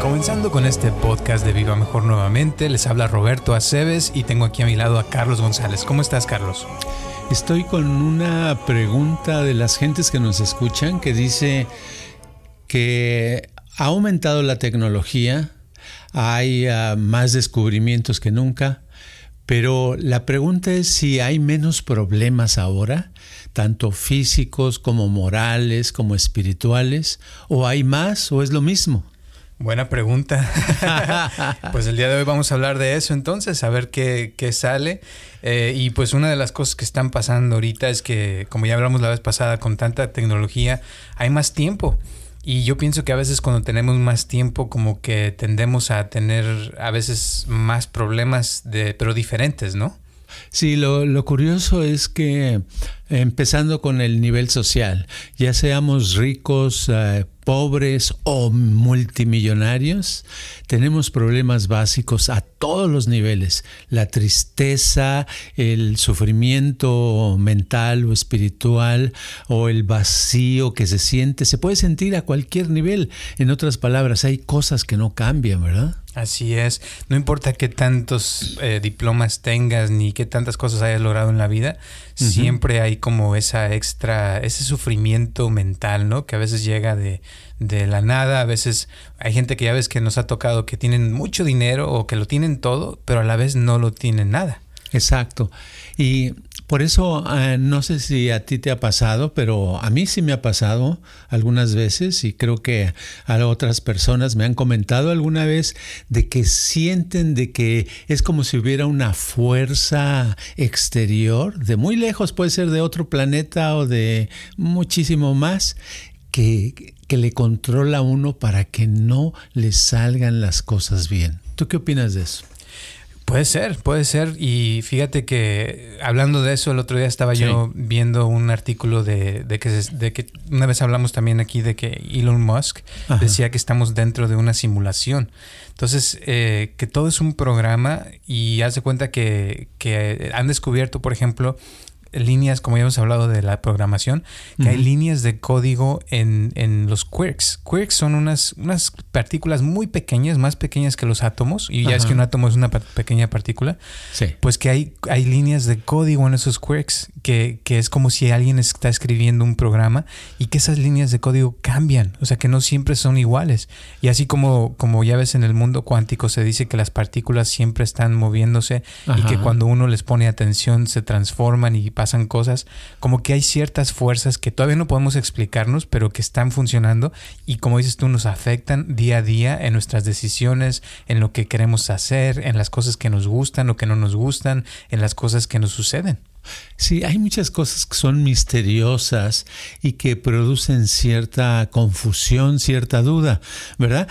Comenzando con este podcast de Viva Mejor nuevamente, les habla Roberto Aceves y tengo aquí a mi lado a Carlos González. ¿Cómo estás, Carlos? Estoy con una pregunta de las gentes que nos escuchan que dice que ha aumentado la tecnología, hay uh, más descubrimientos que nunca, pero la pregunta es si hay menos problemas ahora, tanto físicos como morales, como espirituales, o hay más o es lo mismo. Buena pregunta. pues el día de hoy vamos a hablar de eso entonces, a ver qué, qué sale. Eh, y pues una de las cosas que están pasando ahorita es que, como ya hablamos la vez pasada, con tanta tecnología hay más tiempo. Y yo pienso que a veces cuando tenemos más tiempo como que tendemos a tener a veces más problemas de, pero diferentes, ¿no? Sí, lo, lo, curioso es que empezando con el nivel social, ya seamos ricos, eh, pobres o multimillonarios, tenemos problemas básicos a todos los niveles. La tristeza, el sufrimiento mental o espiritual o el vacío que se siente, se puede sentir a cualquier nivel. En otras palabras, hay cosas que no cambian, ¿verdad? Así es. No importa qué tantos eh, diplomas tengas ni qué tantas cosas hayas logrado en la vida, uh -huh. siempre hay como esa extra, ese sufrimiento mental, ¿no? Que a veces llega de, de la nada, a veces hay gente que ya ves que nos ha tocado que tienen mucho dinero o que lo tienen todo, pero a la vez no lo tienen nada. Exacto. Y por eso eh, no sé si a ti te ha pasado, pero a mí sí me ha pasado algunas veces y creo que a otras personas me han comentado alguna vez de que sienten de que es como si hubiera una fuerza exterior, de muy lejos, puede ser de otro planeta o de muchísimo más, que, que le controla a uno para que no le salgan las cosas bien. ¿Tú qué opinas de eso? Puede ser, puede ser. Y fíjate que hablando de eso, el otro día estaba sí. yo viendo un artículo de, de, que, de que una vez hablamos también aquí de que Elon Musk Ajá. decía que estamos dentro de una simulación. Entonces, eh, que todo es un programa y haz de cuenta que, que han descubierto, por ejemplo, líneas, como ya hemos hablado de la programación, que uh -huh. hay líneas de código en, en, los quarks. Quarks son unas, unas partículas muy pequeñas, más pequeñas que los átomos, y ya es que un átomo es una pequeña partícula, sí. pues que hay, hay líneas de código en esos quarks, que, que es como si alguien está escribiendo un programa y que esas líneas de código cambian, o sea que no siempre son iguales. Y así como, como ya ves en el mundo cuántico se dice que las partículas siempre están moviéndose Ajá. y que cuando uno les pone atención se transforman y pasan pasan cosas, como que hay ciertas fuerzas que todavía no podemos explicarnos, pero que están funcionando y como dices tú, nos afectan día a día en nuestras decisiones, en lo que queremos hacer, en las cosas que nos gustan o que no nos gustan, en las cosas que nos suceden. Sí, hay muchas cosas que son misteriosas y que producen cierta confusión, cierta duda, ¿verdad?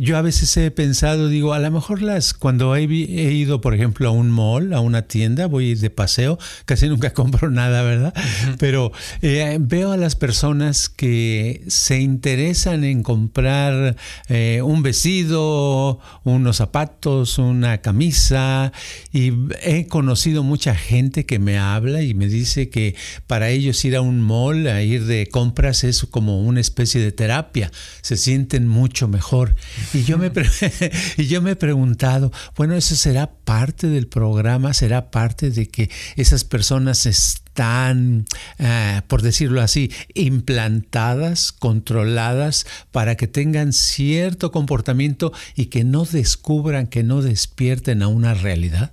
yo a veces he pensado, digo, a lo mejor las cuando he, he, ido, por ejemplo, a un mall, a una tienda, voy de paseo, casi nunca compro nada, ¿verdad? Uh -huh. Pero eh, veo a las personas que se interesan en comprar eh, un vestido, unos zapatos, una camisa y he conocido mucha gente que me habla y me dice que para ellos ir a un mall, a ir de compras es como una especie de terapia, se sienten mucho mejor. Y yo me, y yo me he preguntado, bueno, eso será parte del programa, será parte de que esas personas están, uh, por decirlo así, implantadas, controladas para que tengan cierto comportamiento y que no descubran, que no despierten a una realidad.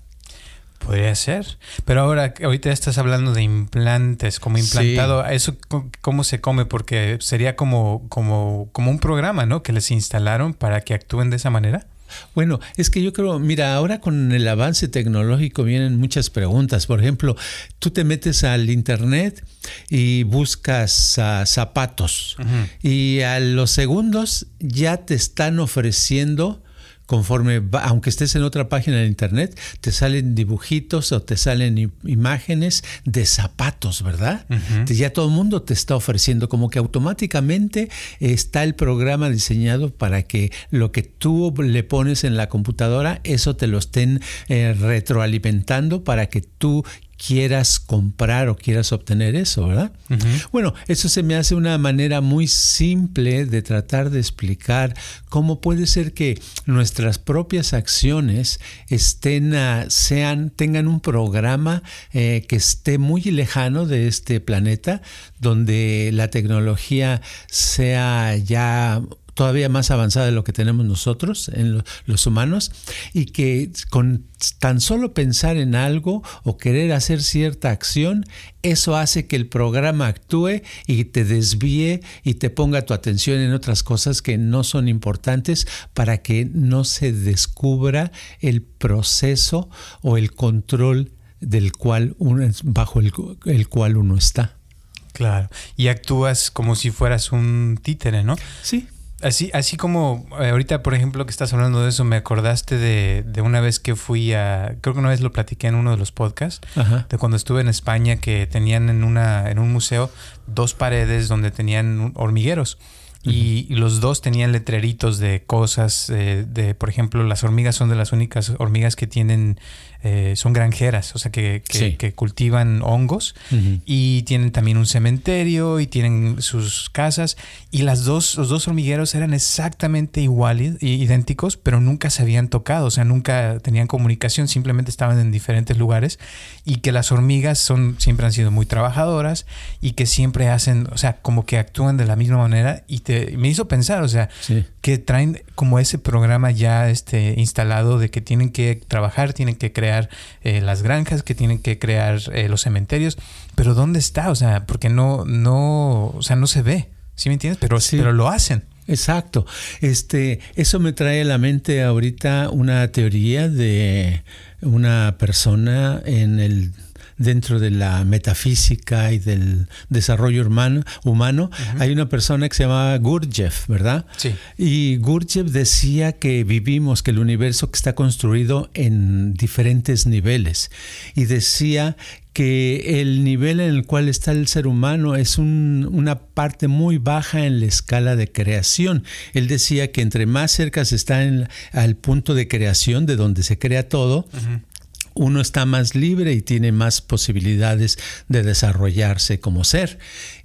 Podría ser. Pero ahora, ahorita estás hablando de implantes, como implantado. Sí. ¿Eso cómo se come? Porque sería como, como, como un programa, ¿no? Que les instalaron para que actúen de esa manera. Bueno, es que yo creo, mira, ahora con el avance tecnológico vienen muchas preguntas. Por ejemplo, tú te metes al internet y buscas uh, zapatos y a los segundos ya te están ofreciendo conforme, aunque estés en otra página de internet, te salen dibujitos o te salen imágenes de zapatos, ¿verdad? Ya todo el mundo te está ofreciendo, como que automáticamente está el programa diseñado para que lo que tú le pones en la computadora, eso te lo estén eh, retroalimentando para que tú quieras comprar o quieras obtener eso, ¿verdad? Bueno, eso se me hace una manera muy simple de tratar de explicar cómo puede ser que nuestras propias acciones estén, sean, tengan un programa eh, que esté muy lejano de este planeta, donde la tecnología sea ya todavía más avanzada de lo que tenemos nosotros, en los humanos, y que con tan solo pensar en algo o querer hacer cierta acción, eso hace que el programa actúe y te desvíe y te ponga tu atención en otras cosas que no son importantes para que no se descubra el proceso o el control del cual uno, bajo el, el cual uno está. Claro. Y actúas como si fueras un títere, ¿no? Sí. Así, así como eh, ahorita, por ejemplo, que estás hablando de eso, me acordaste de, de, una vez que fui a, creo que una vez lo platiqué en uno de los podcasts, de cuando estuve en España que tenían en una, en un museo dos paredes donde tenían hormigueros. y, los dos tenían letreritos de cosas, eh, de, por ejemplo, las hormigas son de las únicas hormigas que tienen eh, son granjeras, o sea, que, que, cultivan hongos y tienen también un cementerio y tienen sus casas. Y las dos, los dos hormigueros eran exactamente iguales, idénticos, pero nunca se habían tocado, o sea, nunca tenían comunicación, simplemente estaban en diferentes lugares. Y que las hormigas son, siempre han sido muy trabajadoras y que siempre hacen, o sea, como que actúan de la misma manera. Y te, me hizo pensar, o sea, que traen como ese programa ya este, instalado de que tienen que trabajar, tienen que crear eh, las granjas, que tienen que crear eh, los cementerios, pero ¿dónde está? O sea, porque no, no, o sea, no se ve, ¿sí me entiendes? Pero, sí. pero lo hacen. Exacto. Este, eso me trae a la mente ahorita una teoría de una persona en el dentro de la metafísica y del desarrollo humano, humano hay una persona que se llama Gurdjieff, ¿verdad? Sí. Y Gurdjieff decía que vivimos, que el universo que está construido en diferentes niveles. Y decía que el nivel en el cual está el ser humano es una parte muy baja en la escala de creación. Él decía que entre más cerca se está al punto de creación, de donde se crea todo, uno está más libre y tiene más posibilidades de desarrollarse como ser.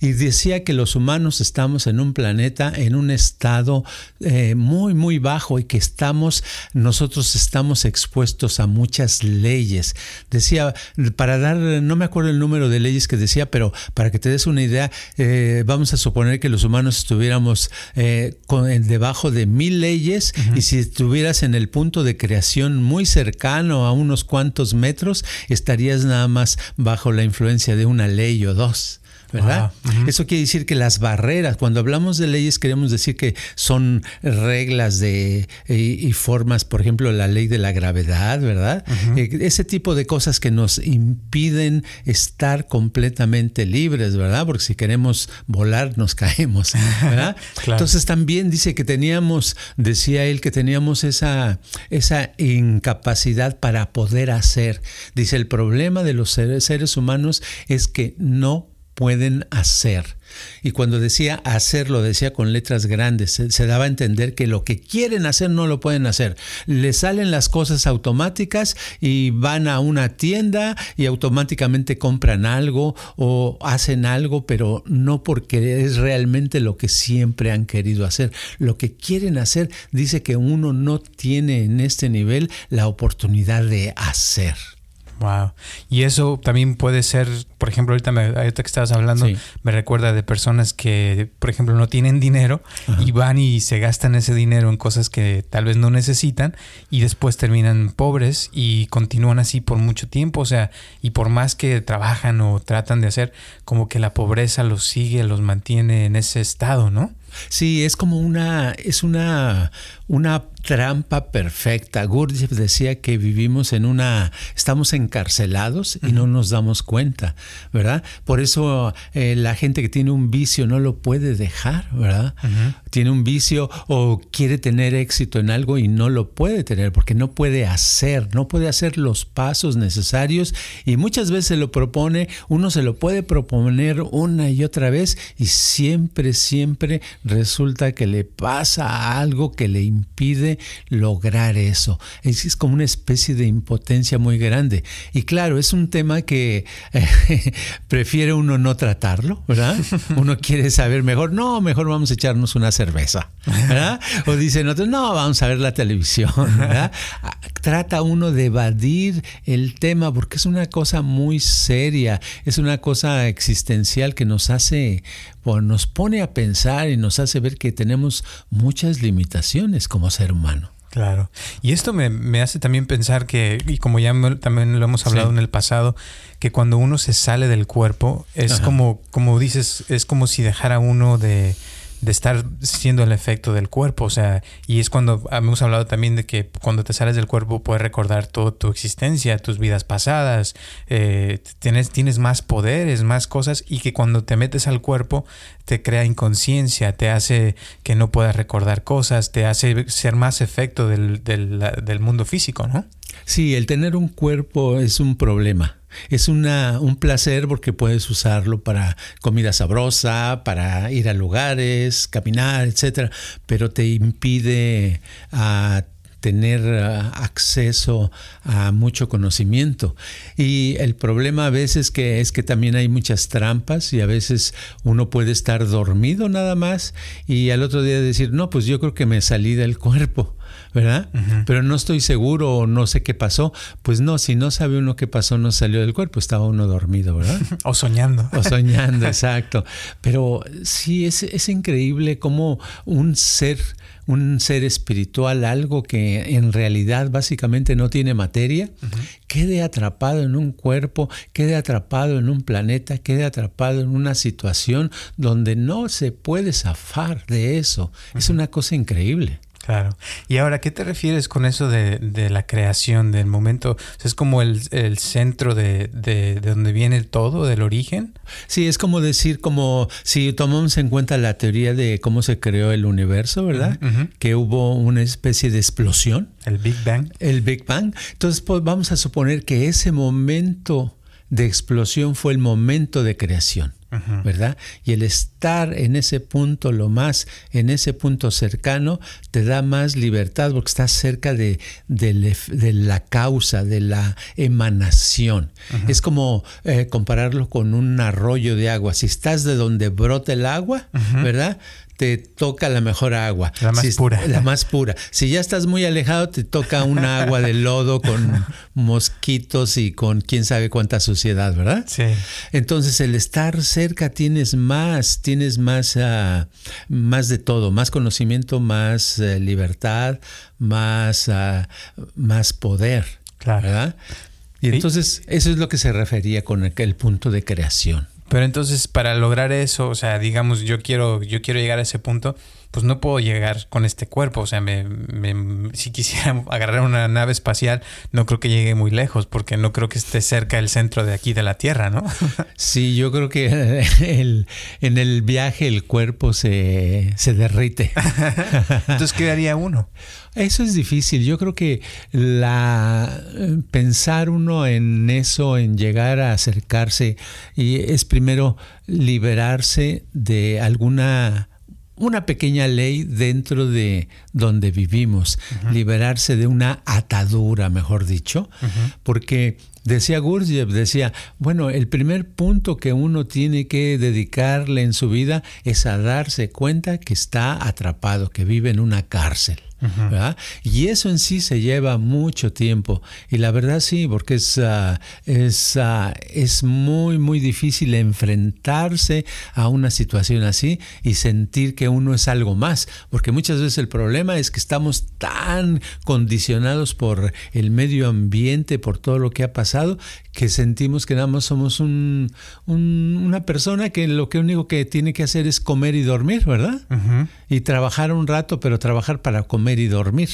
Y decía que los humanos estamos en un planeta en un estado eh, muy, muy bajo y que estamos, nosotros estamos expuestos a muchas leyes. Decía, para dar, no me acuerdo el número de leyes que decía, pero para que te des una idea, eh, vamos a suponer que los humanos estuviéramos eh, debajo de mil leyes y si estuvieras en el punto de creación muy cercano a unos cuantos metros, estarías nada más bajo la influencia de una ley o dos. ¿Verdad? Eso quiere decir que las barreras, cuando hablamos de leyes queremos decir que son reglas de, y, formas, por ejemplo, la ley de la gravedad, ¿verdad? Eh, ese tipo de cosas que nos impiden estar completamente libres, ¿verdad? Porque si queremos volar nos caemos, ¿verdad? Entonces también dice que teníamos, decía él, que teníamos esa, esa incapacidad para poder hacer. Dice, el problema de los seres humanos es que no pueden hacer. Y cuando decía hacer, lo decía con letras grandes. Se, daba a entender que lo que quieren hacer no lo pueden hacer. Les salen las cosas automáticas y van a una tienda y automáticamente compran algo o hacen algo, pero no porque es realmente lo que siempre han querido hacer. Lo que quieren hacer dice que uno no tiene en este nivel la oportunidad de hacer. Wow. Y eso también puede ser, por ejemplo, ahorita, me, ahorita que estabas hablando, me recuerda de personas que, por ejemplo, no tienen dinero y van y se gastan ese dinero en cosas que tal vez no necesitan y después terminan pobres y continúan así por mucho tiempo. O sea, y por más que trabajan o tratan de hacer, como que la pobreza los sigue, los mantiene en ese estado, ¿no? Sí, es como una, es una, una trampa perfecta. Gurdjieff decía que vivimos en una, estamos encarcelados y no nos damos cuenta, ¿verdad? Por eso eh, la gente que tiene un vicio no lo puede dejar, ¿verdad? Tiene un vicio o quiere tener éxito en algo y no lo puede tener porque no puede hacer, no puede hacer los pasos necesarios y muchas veces se lo propone, uno se lo puede proponer una y otra vez y siempre, siempre resulta que le pasa algo que le impide lograr eso. Es, como una especie de impotencia muy grande. Y claro, es un tema que eh, prefiere uno no tratarlo, ¿verdad? Uno quiere saber mejor, no, mejor vamos a echarnos una cerveza, ¿verdad? O dicen otros, no, vamos a ver la televisión, ¿verdad? Trata uno de evadir el tema porque es una cosa muy seria, es una cosa existencial que nos hace, pues, nos pone a pensar y nos hace ver que tenemos muchas limitaciones como ser humano. Claro. Y esto me, hace también pensar que, y como ya también lo hemos hablado en el pasado, que cuando uno se sale del cuerpo, es como, como dices, es como si dejara uno de, de estar siendo el efecto del cuerpo. O sea, y es cuando hemos hablado también de que cuando te sales del cuerpo puedes recordar toda tu existencia, tus vidas pasadas, eh, tienes, tienes más poderes, más cosas, y que cuando te metes al cuerpo te crea inconsciencia, te hace que no puedas recordar cosas, te hace ser más efecto del, del, del mundo físico, ¿no? Sí, el tener un cuerpo es un problema. Es una, un placer porque puedes usarlo para comida sabrosa, para ir a lugares, caminar, etcétera, pero te impide a ah, tener ah, acceso a mucho conocimiento. Y el problema a veces que es que también hay muchas trampas y a veces uno puede estar dormido nada más y al otro día decir, no, pues yo creo que me salí del cuerpo. ¿Verdad? Pero no estoy seguro o no sé qué pasó. Pues no, si no sabe uno qué pasó, no salió del cuerpo, estaba uno dormido, ¿verdad? o soñando. O soñando, exacto. Pero sí, es, es increíble cómo un ser un ser espiritual, algo que en realidad básicamente no tiene materia, quede atrapado en un cuerpo, quede atrapado en un planeta, quede atrapado en una situación donde no se puede zafar de eso. Es una cosa increíble. Claro. Y ahora, ¿qué te refieres con eso de, la creación, del momento? ¿Es como el, centro de, de, donde viene el todo, del origen? Sí, es como decir, como si tomamos en cuenta la teoría de cómo se creó el universo, ¿verdad? Que hubo una especie de explosión. El Big Bang. El Big Bang. Entonces, pues, vamos a suponer que ese momento de explosión fue el momento de creación. ¿Verdad? Y el estar en ese punto, lo más, en ese punto cercano, te da más libertad porque estás cerca de, la causa, de la emanación. Es como eh, compararlo con un arroyo de agua. Si estás de donde brota el agua, ¿verdad? Te toca la mejor agua. La más pura. La más pura. Si ya estás muy alejado, te toca un agua de lodo con mosquitos y con quién sabe cuánta suciedad, ¿verdad? Sí. Entonces, el estar cerca tienes más, tienes más, ah, más de todo, más conocimiento, más eh, libertad, más, ah, más poder. Claro. ¿verdad? Y entonces, eso es lo que se refería con el punto de creación. Pero entonces para lograr eso, o sea, digamos, yo quiero, yo quiero llegar a ese punto, pues no puedo llegar con este cuerpo. O sea, me, si quisiera agarrar una nave espacial, no creo que llegue muy lejos, porque no creo que esté cerca del centro de aquí de la Tierra, ¿no? Sí, yo creo que en el viaje el cuerpo se, se derrite. Entonces, ¿qué haría uno? Eso es difícil. Yo creo que la pensar uno en eso, en llegar a acercarse, y es primero liberarse de alguna una pequeña ley dentro de donde vivimos, liberarse de una atadura, mejor dicho, porque decía Gurdjieff, decía, bueno, el primer punto que uno tiene que dedicarle en su vida es a darse cuenta que está atrapado, que vive en una cárcel. Y eso en sí se lleva mucho tiempo. Y la verdad sí, porque es, ah, es, ah, es muy, muy difícil enfrentarse a una situación así y sentir que uno es algo más. Porque muchas veces el problema es que estamos tan condicionados por el medio ambiente, por todo lo que ha pasado, que sentimos que nada más somos un, una persona que lo que único que tiene que hacer es comer y dormir, ¿verdad? Y trabajar un rato, pero trabajar para comer y dormir.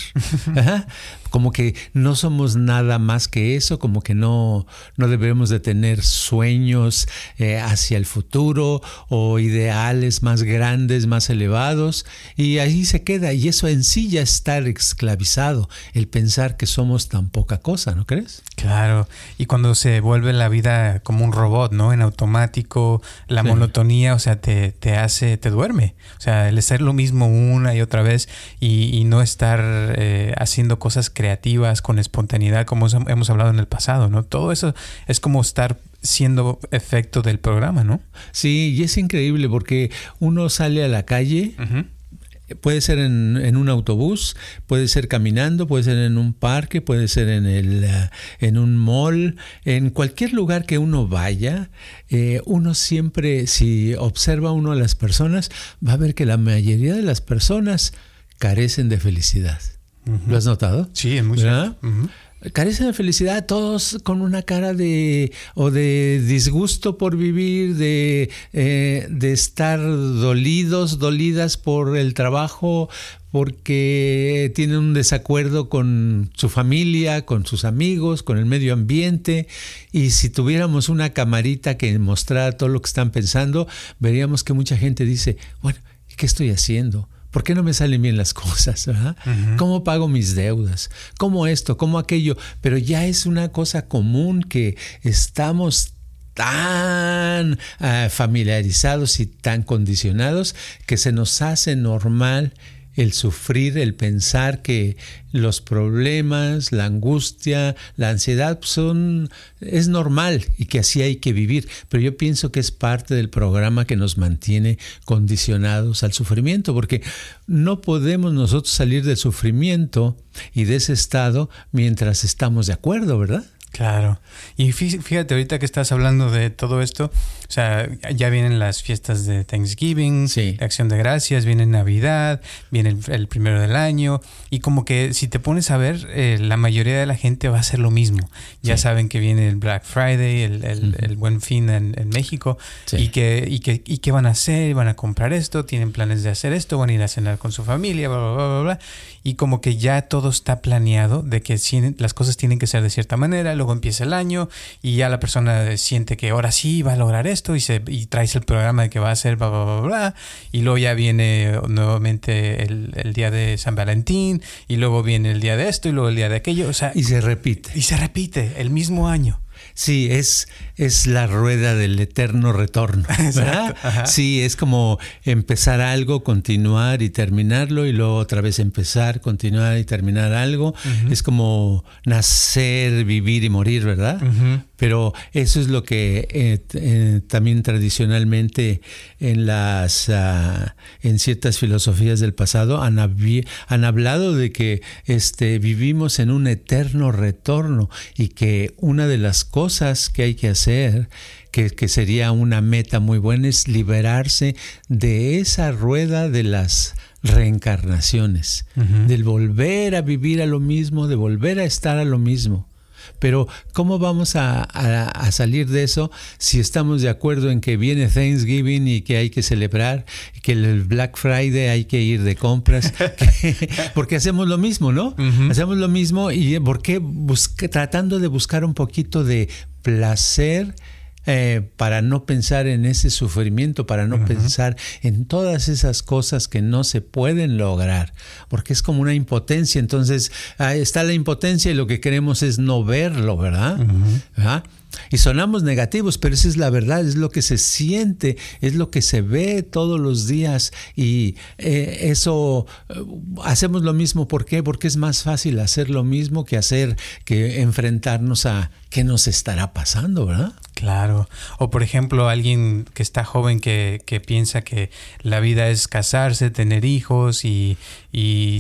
Como que no somos nada más que eso, como que no, no debemos de tener sueños eh, hacia el futuro o ideales más grandes, más elevados. Y ahí se queda. Y eso en sí ya estar esclavizado, el pensar que somos tan poca cosa, ¿no crees? Claro. Y cuando se vuelve la vida como un robot, ¿no? En automático, la monotonía, o sea, te, te, hace, te duerme. O sea, el hacer lo mismo una y otra vez y, no estar eh, haciendo cosas creativas con espontaneidad como hemos hablado en el pasado, ¿no? Todo eso es como estar siendo efecto del programa, ¿no? Sí, y es increíble porque uno sale a la calle. Puede ser en, un autobús, puede ser caminando, puede ser en un parque, puede ser en, el, eh, en un mall, en cualquier lugar que uno vaya, eh, uno siempre, si observa uno a las personas, va a ver que la mayoría de las personas carecen de felicidad. ¿Lo has notado? Sí, es muy cierto. Carecen de felicidad, todos con una cara de o de disgusto por vivir, de, eh, de estar dolidos, dolidas por el trabajo, porque tienen un desacuerdo con su familia, con sus amigos, con el medio ambiente. Y si tuviéramos una camarita que mostrara todo lo que están pensando, veríamos que mucha gente dice, bueno, ¿qué estoy haciendo? ¿Por qué no me salen bien las cosas? ¿Cómo pago mis deudas? ¿Cómo esto? ¿Cómo aquello? Pero ya es una cosa común que estamos tan ah, familiarizados y tan condicionados que se nos hace normal el sufrir, el pensar que los problemas, la angustia, la ansiedad son es normal y que así hay que vivir, pero yo pienso que es parte del programa que nos mantiene condicionados al sufrimiento, porque no podemos nosotros salir del sufrimiento y de ese estado mientras estamos de acuerdo, ¿verdad? Claro. Y fíjate, ahorita que estás hablando de todo esto, o sea, ya vienen las fiestas de Thanksgiving, de Acción de Gracias, viene Navidad, viene el, primero del año, y como que si te pones a ver, eh, la mayoría de la gente va a hacer lo mismo. Ya saben que viene el Black Friday, el, Buen Fin en, México, y, que, y, que, y qué van a hacer, van a comprar esto, tienen planes de hacer esto, van a ir a cenar con su familia, bla, bla, bla, bla, y como que ya todo está planeado de que las cosas tienen que ser de cierta manera luego empieza el año y ya la persona siente que ahora sí va a lograr esto y, se, y traes el programa de que va a hacer bla, bla, bla, bla y luego ya viene nuevamente el, el, día de San Valentín y luego viene el día de esto y luego el día de aquello. O sea, y se repite. Y se repite el mismo año. Sí, es, es la rueda del eterno retorno. Sí, es como empezar algo, continuar y terminarlo y luego otra vez empezar, continuar y terminar algo. Es como nacer, vivir y morir, ¿verdad? Pero eso es lo que eh, eh, también tradicionalmente en las ah, en ciertas filosofías del pasado han, han hablado de que este, vivimos en un eterno retorno y que una de las cosas que hay que hacer que, que, sería una meta muy buena es liberarse de esa rueda de las reencarnaciones, del volver a vivir a lo mismo, de volver a estar a lo mismo. Pero ¿cómo vamos a, salir de eso si estamos de acuerdo en que viene Thanksgiving y que hay que celebrar, que el Black Friday hay que ir de compras? porque hacemos lo mismo, ¿no? Hacemos lo mismo y ¿por qué tratando de buscar un poquito de placer? Eh, para no pensar en ese sufrimiento, para no pensar en todas esas cosas que no se pueden lograr, porque es como una impotencia. Entonces, está la impotencia y lo que queremos es no verlo, ¿verdad? Y sonamos negativos, pero esa es la verdad, es lo que se siente, es lo que se ve todos los días. Y eh, eso eh, hacemos lo mismo. ¿Por qué? Porque es más fácil hacer lo mismo que hacer, que enfrentarnos a qué nos estará pasando, ¿verdad? Claro. O por ejemplo, alguien que está joven que, piensa que la vida es casarse, tener hijos y,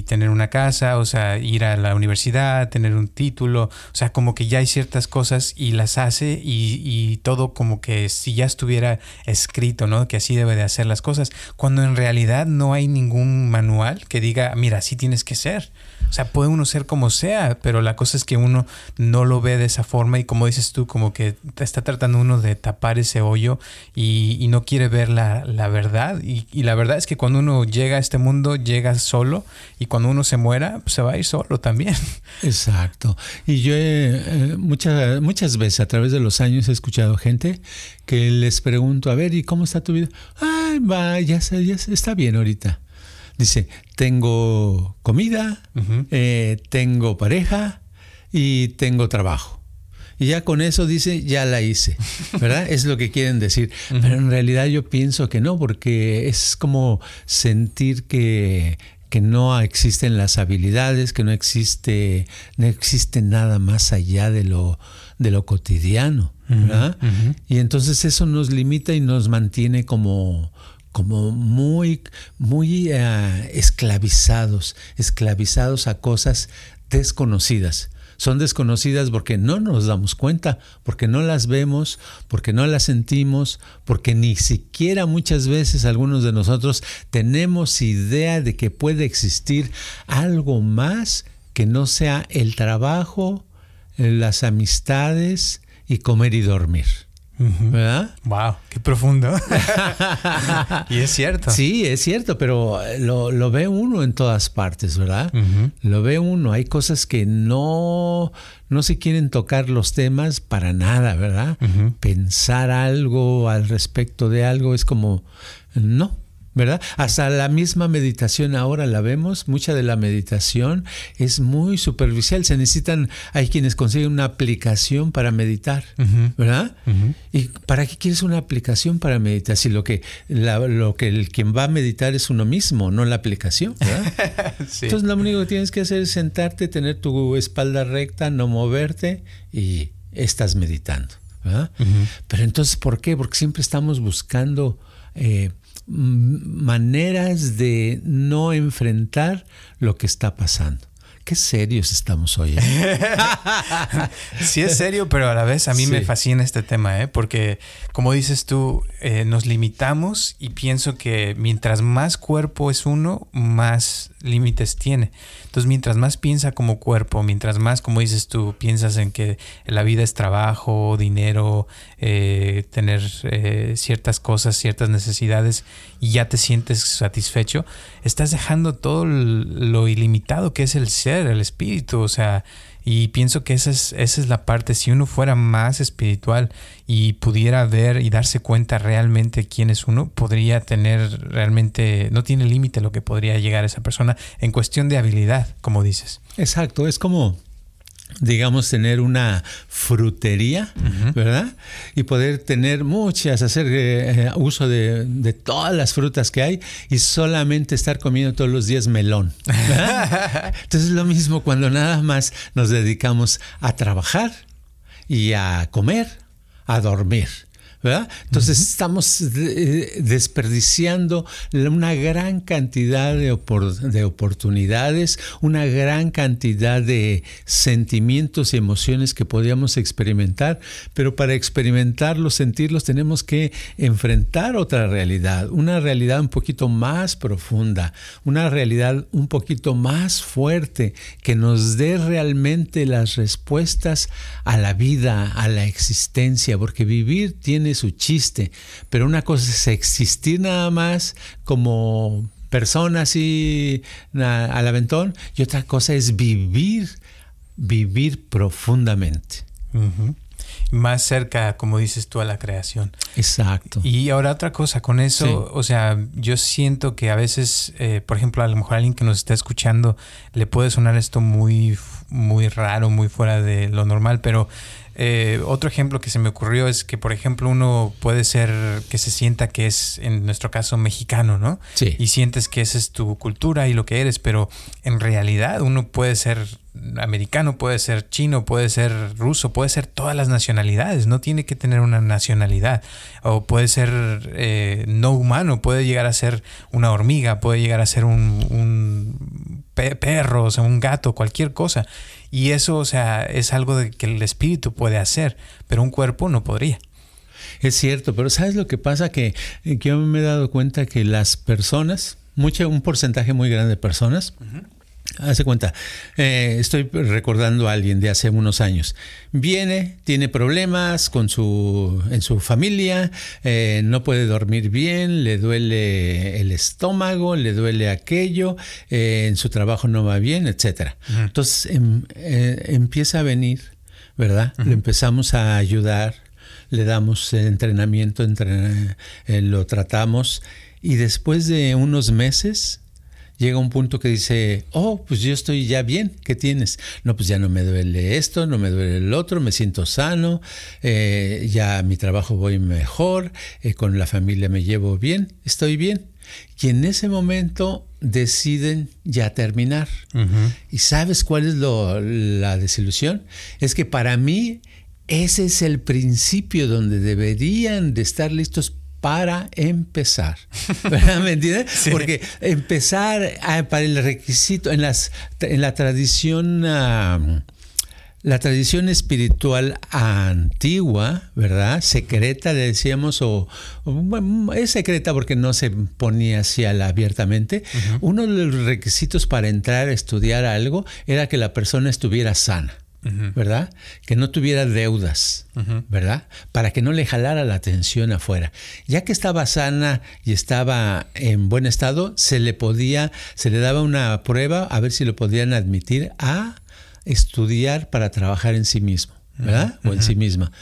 tener una casa, o sea, ir a la universidad, tener un título, o sea, como que ya hay ciertas cosas y las hace y, y todo como que si ya estuviera escrito, ¿no? Que así debe de hacer las cosas, cuando en realidad no hay ningún manual que diga, mira, así tienes que ser. O sea, puede uno ser como sea, pero la cosa es que uno no lo ve de esa forma y como dices tú, como que está tratando uno de tapar ese hoyo y, no quiere ver la, verdad. Y, la verdad es que cuando uno llega a este mundo, llega solo y cuando uno se muera, pues se va a ir solo también. Exacto. Y yo eh, muchas, muchas veces a través de los años he escuchado gente que les pregunto, a ver, ¿y cómo está tu vida? Ay, va, ya, ya está bien ahorita. Dice, tengo comida, eh, tengo pareja y tengo trabajo. Y ya con eso dice, ya la hice, ¿verdad? es lo que quieren decir. Pero en realidad yo pienso que no, porque es como sentir que, que no existen las habilidades, que no existe, no existe nada más allá de lo, de lo cotidiano, ¿verdad? Y entonces eso nos limita y nos mantiene como, como muy, muy eh, esclavizados, esclavizados a cosas desconocidas. Son desconocidas porque no nos damos cuenta, porque no las vemos, porque no las sentimos, porque ni siquiera muchas veces algunos de nosotros tenemos idea de que puede existir algo más que no sea el trabajo, las amistades y comer y dormir. ¿Verdad? Wow, qué profundo. y es cierto. Sí, es cierto, pero lo, ve uno en todas partes, ¿verdad? Lo ve uno. Hay cosas que no, no se quieren tocar los temas para nada, ¿verdad? Pensar algo al respecto de algo es como, no, ¿verdad? Hasta la misma meditación ahora la vemos, mucha de la meditación es muy superficial, se necesitan, hay quienes consiguen una aplicación para meditar, ¿verdad? ¿Y para qué quieres una aplicación para meditar? Si lo que, lo que el quien va a meditar es uno mismo, no la aplicación, ¿verdad? Entonces lo único que tienes que hacer es sentarte, tener tu espalda recta, no moverte y estás meditando, ¿verdad? Pero entonces, ¿por qué? Porque siempre estamos buscando... Eh, maneras de no enfrentar lo que está pasando. Qué serios estamos hoy. ¿eh? sí es serio, pero a la vez a mí me fascina este tema, ¿eh? porque como dices tú, eh, nos limitamos y pienso que mientras más cuerpo es uno, más límites tiene. Entonces, mientras más piensa como cuerpo, mientras más, como dices tú, piensas en que la vida es trabajo, dinero, eh, tener eh, ciertas cosas, ciertas necesidades y ya te sientes satisfecho, estás dejando todo lo ilimitado que es el ser, el espíritu, o sea, y pienso que esa es, esa es la parte, si uno fuera más espiritual y pudiera ver y darse cuenta realmente quién es uno, podría tener realmente, no tiene límite lo que podría llegar a esa persona en cuestión de habilidad, como dices. Exacto, es como digamos, tener una frutería, ¿verdad? Y poder tener muchas, hacer eh, uso de, de, todas las frutas que hay y solamente estar comiendo todos los días melón. Entonces es lo mismo cuando nada más nos dedicamos a trabajar y a comer, a dormir. Entonces estamos eh, desperdiciando una gran cantidad de, de, oportunidades, una gran cantidad de sentimientos y emociones que podíamos experimentar, pero para experimentarlos, sentirlos, tenemos que enfrentar otra realidad, una realidad un poquito más profunda, una realidad un poquito más fuerte, que nos dé realmente las respuestas a la vida, a la existencia, porque vivir tiene su chiste, pero una cosa es existir nada más como persona así al aventón y otra cosa es vivir, vivir profundamente. Más cerca, como dices tú, a la creación. Exacto. Y ahora otra cosa, con eso, o sea, yo siento que a veces, eh, por ejemplo, a lo mejor a alguien que nos está escuchando le puede sonar esto muy, muy raro, muy fuera de lo normal, pero eh, otro ejemplo que se me ocurrió es que, por ejemplo, uno puede ser que se sienta que es, en nuestro caso, mexicano, ¿no? Sí. Y sientes que esa es tu cultura y lo que eres, pero en realidad uno puede ser americano, puede ser chino, puede ser ruso, puede ser todas las nacionalidades, no tiene que tener una nacionalidad. O puede ser eh, no humano, puede llegar a ser una hormiga, puede llegar a ser un, un perro, o sea, un gato, cualquier cosa. Y eso, o sea, es algo de que el espíritu puede hacer, pero un cuerpo no podría. Es cierto, pero ¿sabes lo que pasa? Que, que yo me he dado cuenta que las personas, mucho, un porcentaje muy grande de personas, Hace cuenta, eh, estoy recordando a alguien de hace unos años. Viene, tiene problemas con su, en su familia, eh, no puede dormir bien, le duele el estómago, le duele aquello, eh, en su trabajo no va bien, etc. Entonces em, empieza a venir, ¿verdad? Le empezamos a ayudar, le damos entrenamiento, lo tratamos y después de unos meses llega un punto que dice, oh, pues yo estoy ya bien, ¿qué tienes? No, pues ya no me duele esto, no me duele el otro, me siento sano, eh, ya mi trabajo voy mejor, eh, con la familia me llevo bien, estoy bien. Y en ese momento deciden ya terminar. ¿Y sabes cuál es la desilusión? Es que para mí ese es el principio donde deberían de estar listos para empezar. ¿Me entiendes? Porque empezar ah, para el requisito, en, las, en la tradición... la tradición espiritual antigua, ¿verdad? Secreta, le decíamos, o, es secreta porque no se ponía así abiertamente. Uno de los requisitos para entrar a estudiar algo era que la persona estuviera sana. ¿Verdad? Que no tuviera deudas, ¿verdad? Para que no le jalara la atención afuera. Ya que estaba sana y estaba en buen estado, se le podía, se le daba una prueba a ver si lo podían admitir a estudiar para trabajar en sí mismo, ¿verdad? O en sí misma.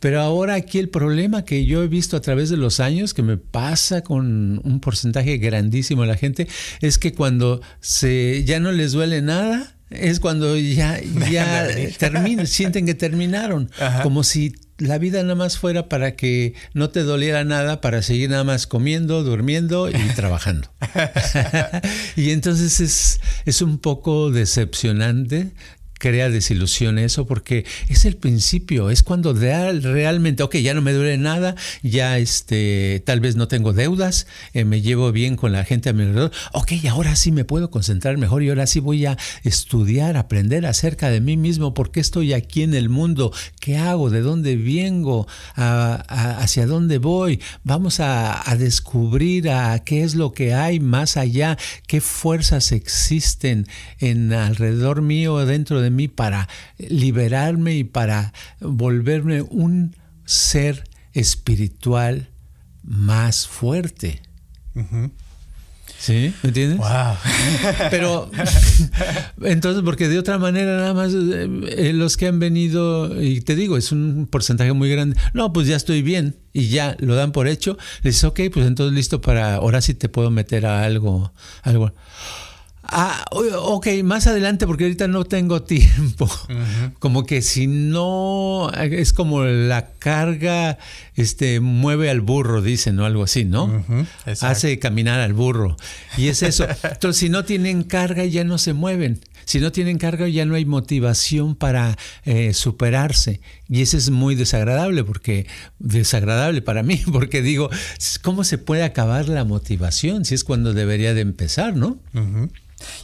Pero ahora aquí el problema que yo he visto a través de los años, que me pasa con un porcentaje grandísimo de la gente, es que cuando se, ya no les duele nada, es cuando ya, ya terminan, sienten que terminaron, como si la vida nada más fuera para que no te doliera nada, para seguir nada más comiendo, durmiendo y trabajando. y entonces es, es un poco decepcionante crea desilusión eso porque es el principio, es cuando realmente, ok, ya no me duele nada, ya este, tal vez no tengo deudas, eh, me llevo bien con la gente a mi alrededor, ok, ahora sí me puedo concentrar mejor y ahora sí voy a estudiar, aprender acerca de mí mismo, por qué estoy aquí en el mundo, qué hago, de dónde vengo, hacia dónde voy, vamos a, descubrir a qué es lo que hay más allá, qué fuerzas existen en alrededor mío, dentro de mí para liberarme y para volverme un ser espiritual más fuerte. ¿Sí? ¿Me entiendes? Wow. Pero entonces, porque de otra manera nada más eh, los que han venido, y te digo, es un porcentaje muy grande, no, pues ya estoy bien y ya lo dan por hecho, le dices, ok, pues entonces listo para, ahora sí te puedo meter a algo, algo. Ah, ok, más adelante porque ahorita no tengo tiempo. Como que si no, es como la carga este, mueve al burro, dicen, o algo así, ¿no? Hace caminar al burro. Y es eso. Entonces, si no tienen carga, ya no se mueven. Si no tienen carga, ya no hay motivación para eh, superarse. Y eso es muy desagradable, porque desagradable para mí, porque digo, ¿cómo se puede acabar la motivación si es cuando debería de empezar, ¿no?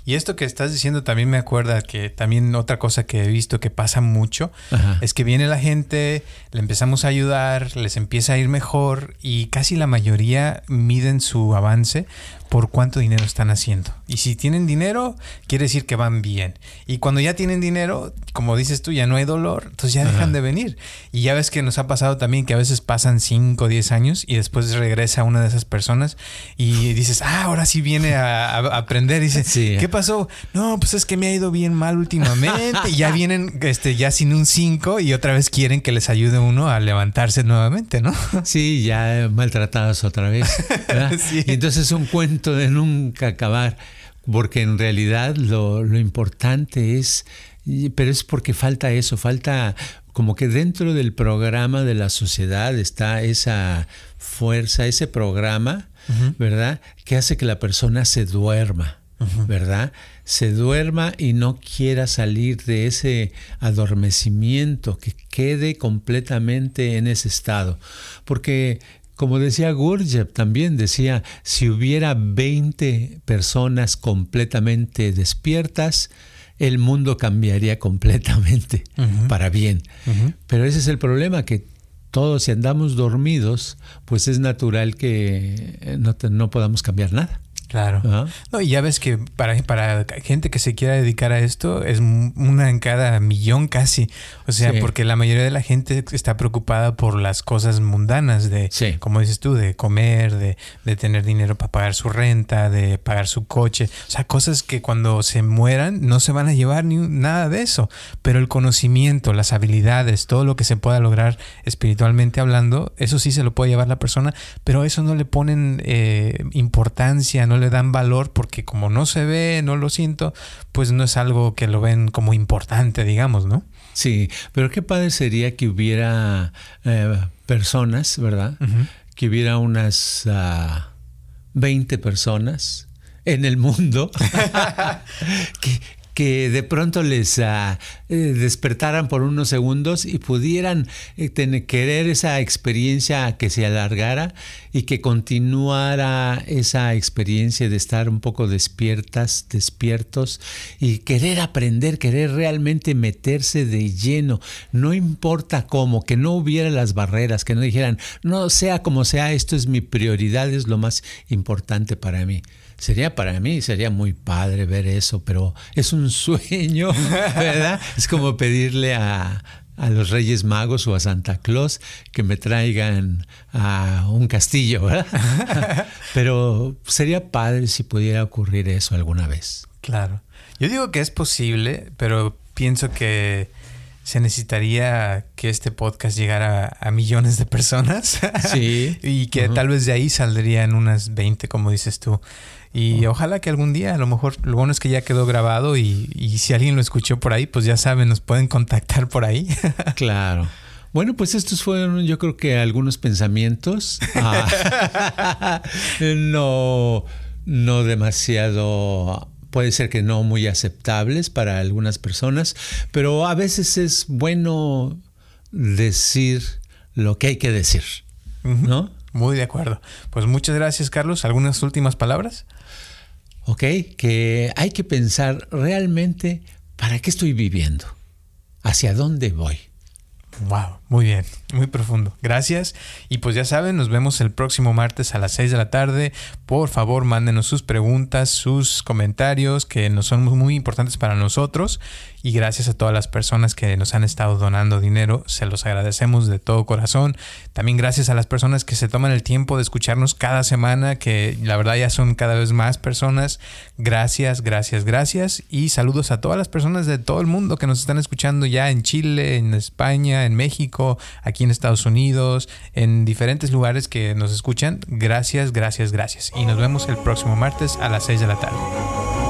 Y esto que estás diciendo también me acuerda que también otra cosa que he visto que pasa mucho es que viene la gente, le empezamos a ayudar, les empieza a ir mejor y casi la mayoría miden su avance por cuánto dinero están haciendo. Y si tienen dinero, quiere decir que van bien. Y cuando ya tienen dinero, como dices tú, ya no hay dolor, entonces ya dejan de venir. Y ya ves que nos ha pasado también que a veces pasan 5 o 10 años y después regresa una de esas personas y dices, ah, ahora sí viene a, aprender. Dice, ¿qué pasó? No, pues es que me ha ido bien mal últimamente. y ya vienen este, ya sin un 5 y otra vez quieren que les ayude uno a levantarse nuevamente, ¿no? Sí, ya maltratados otra vez. Y entonces es un cuento de nunca acabar, porque en realidad lo, importante es pero es porque falta eso, falta como que dentro del programa de la sociedad está esa fuerza, ese programa, ¿verdad? Que hace que la persona se duerma, ¿verdad? Se duerma y no quiera salir de ese adormecimiento, que quede completamente en ese estado. Porque como decía Gurdjieff también, decía, si hubiera 20 personas completamente despiertas, el mundo cambiaría completamente para bien. Pero ese es el problema, que todos si andamos dormidos, pues es natural que no, no podamos cambiar nada. Claro. No, y ya ves que para, para gente que se quiera dedicar a esto es una en cada millón casi. O sea, porque la mayoría de la gente está preocupada por las cosas mundanas de, como dices tú, de comer, de, de, tener dinero para pagar su renta, de pagar su coche. O sea, cosas que cuando se mueran no se van a llevar ni nada de eso. Pero el conocimiento, las habilidades, todo lo que se pueda lograr espiritualmente hablando, eso sí se lo puede llevar la persona, pero eso no le ponen eh, importancia, no le dan valor porque como no se ve, no lo siento, pues no es algo que lo ven como importante, digamos, ¿no? Sí, pero qué padre sería que hubiera eh, personas, ¿verdad? Que hubiera unas 20 ah, personas en el mundo que, que de pronto les ah, eh, despertaran por unos segundos y pudieran eh, tener, querer esa experiencia que se alargara y que continuara esa experiencia de estar un poco despiertas, despiertos y querer aprender, querer realmente meterse de lleno, no importa cómo, que no hubiera las barreras, que no dijeran, no sea como sea, esto es mi prioridad, es lo más importante para mí. Sería para mí, sería muy padre ver eso, pero es un sueño, ¿verdad? es como pedirle a, los Reyes Magos o a Santa Claus que me traigan a un castillo, ¿verdad? Pero sería padre si pudiera ocurrir eso alguna vez. Claro. Yo digo que es posible, pero pienso que se necesitaría que este podcast llegara a millones de personas. Sí. y que tal vez de ahí saldrían unas 20, como dices tú. Y ojalá que algún día, a lo mejor, lo bueno es que ya quedó grabado y, si alguien lo escuchó por ahí, pues ya saben, nos pueden contactar por ahí. claro. Bueno, pues estos fueron yo creo que algunos pensamientos. Ah, no, no demasiado puede ser que no muy aceptables para algunas personas, pero a veces es bueno decir lo que hay que decir, ¿no? Muy de acuerdo. Pues muchas gracias, Carlos. ¿Algunas últimas palabras? ¿Ok? Que hay que pensar realmente para qué estoy viviendo, hacia dónde voy. Wow, muy bien, muy profundo. Gracias. Y pues ya saben, nos vemos el próximo martes a las 6 de la tarde. Por favor, mándenos sus preguntas, sus comentarios, que nos son muy importantes para nosotros y gracias a todas las personas que nos han estado donando dinero, se los agradecemos de todo corazón. También gracias a las personas que se toman el tiempo de escucharnos cada semana, que la verdad ya son cada vez más personas. Gracias, gracias, gracias y saludos a todas las personas de todo el mundo que nos están escuchando ya en Chile, en España, en Aquí en Estados Unidos, en diferentes lugares que nos escuchan. Gracias, gracias, gracias. Y nos vemos el próximo martes a las 6 de la tarde.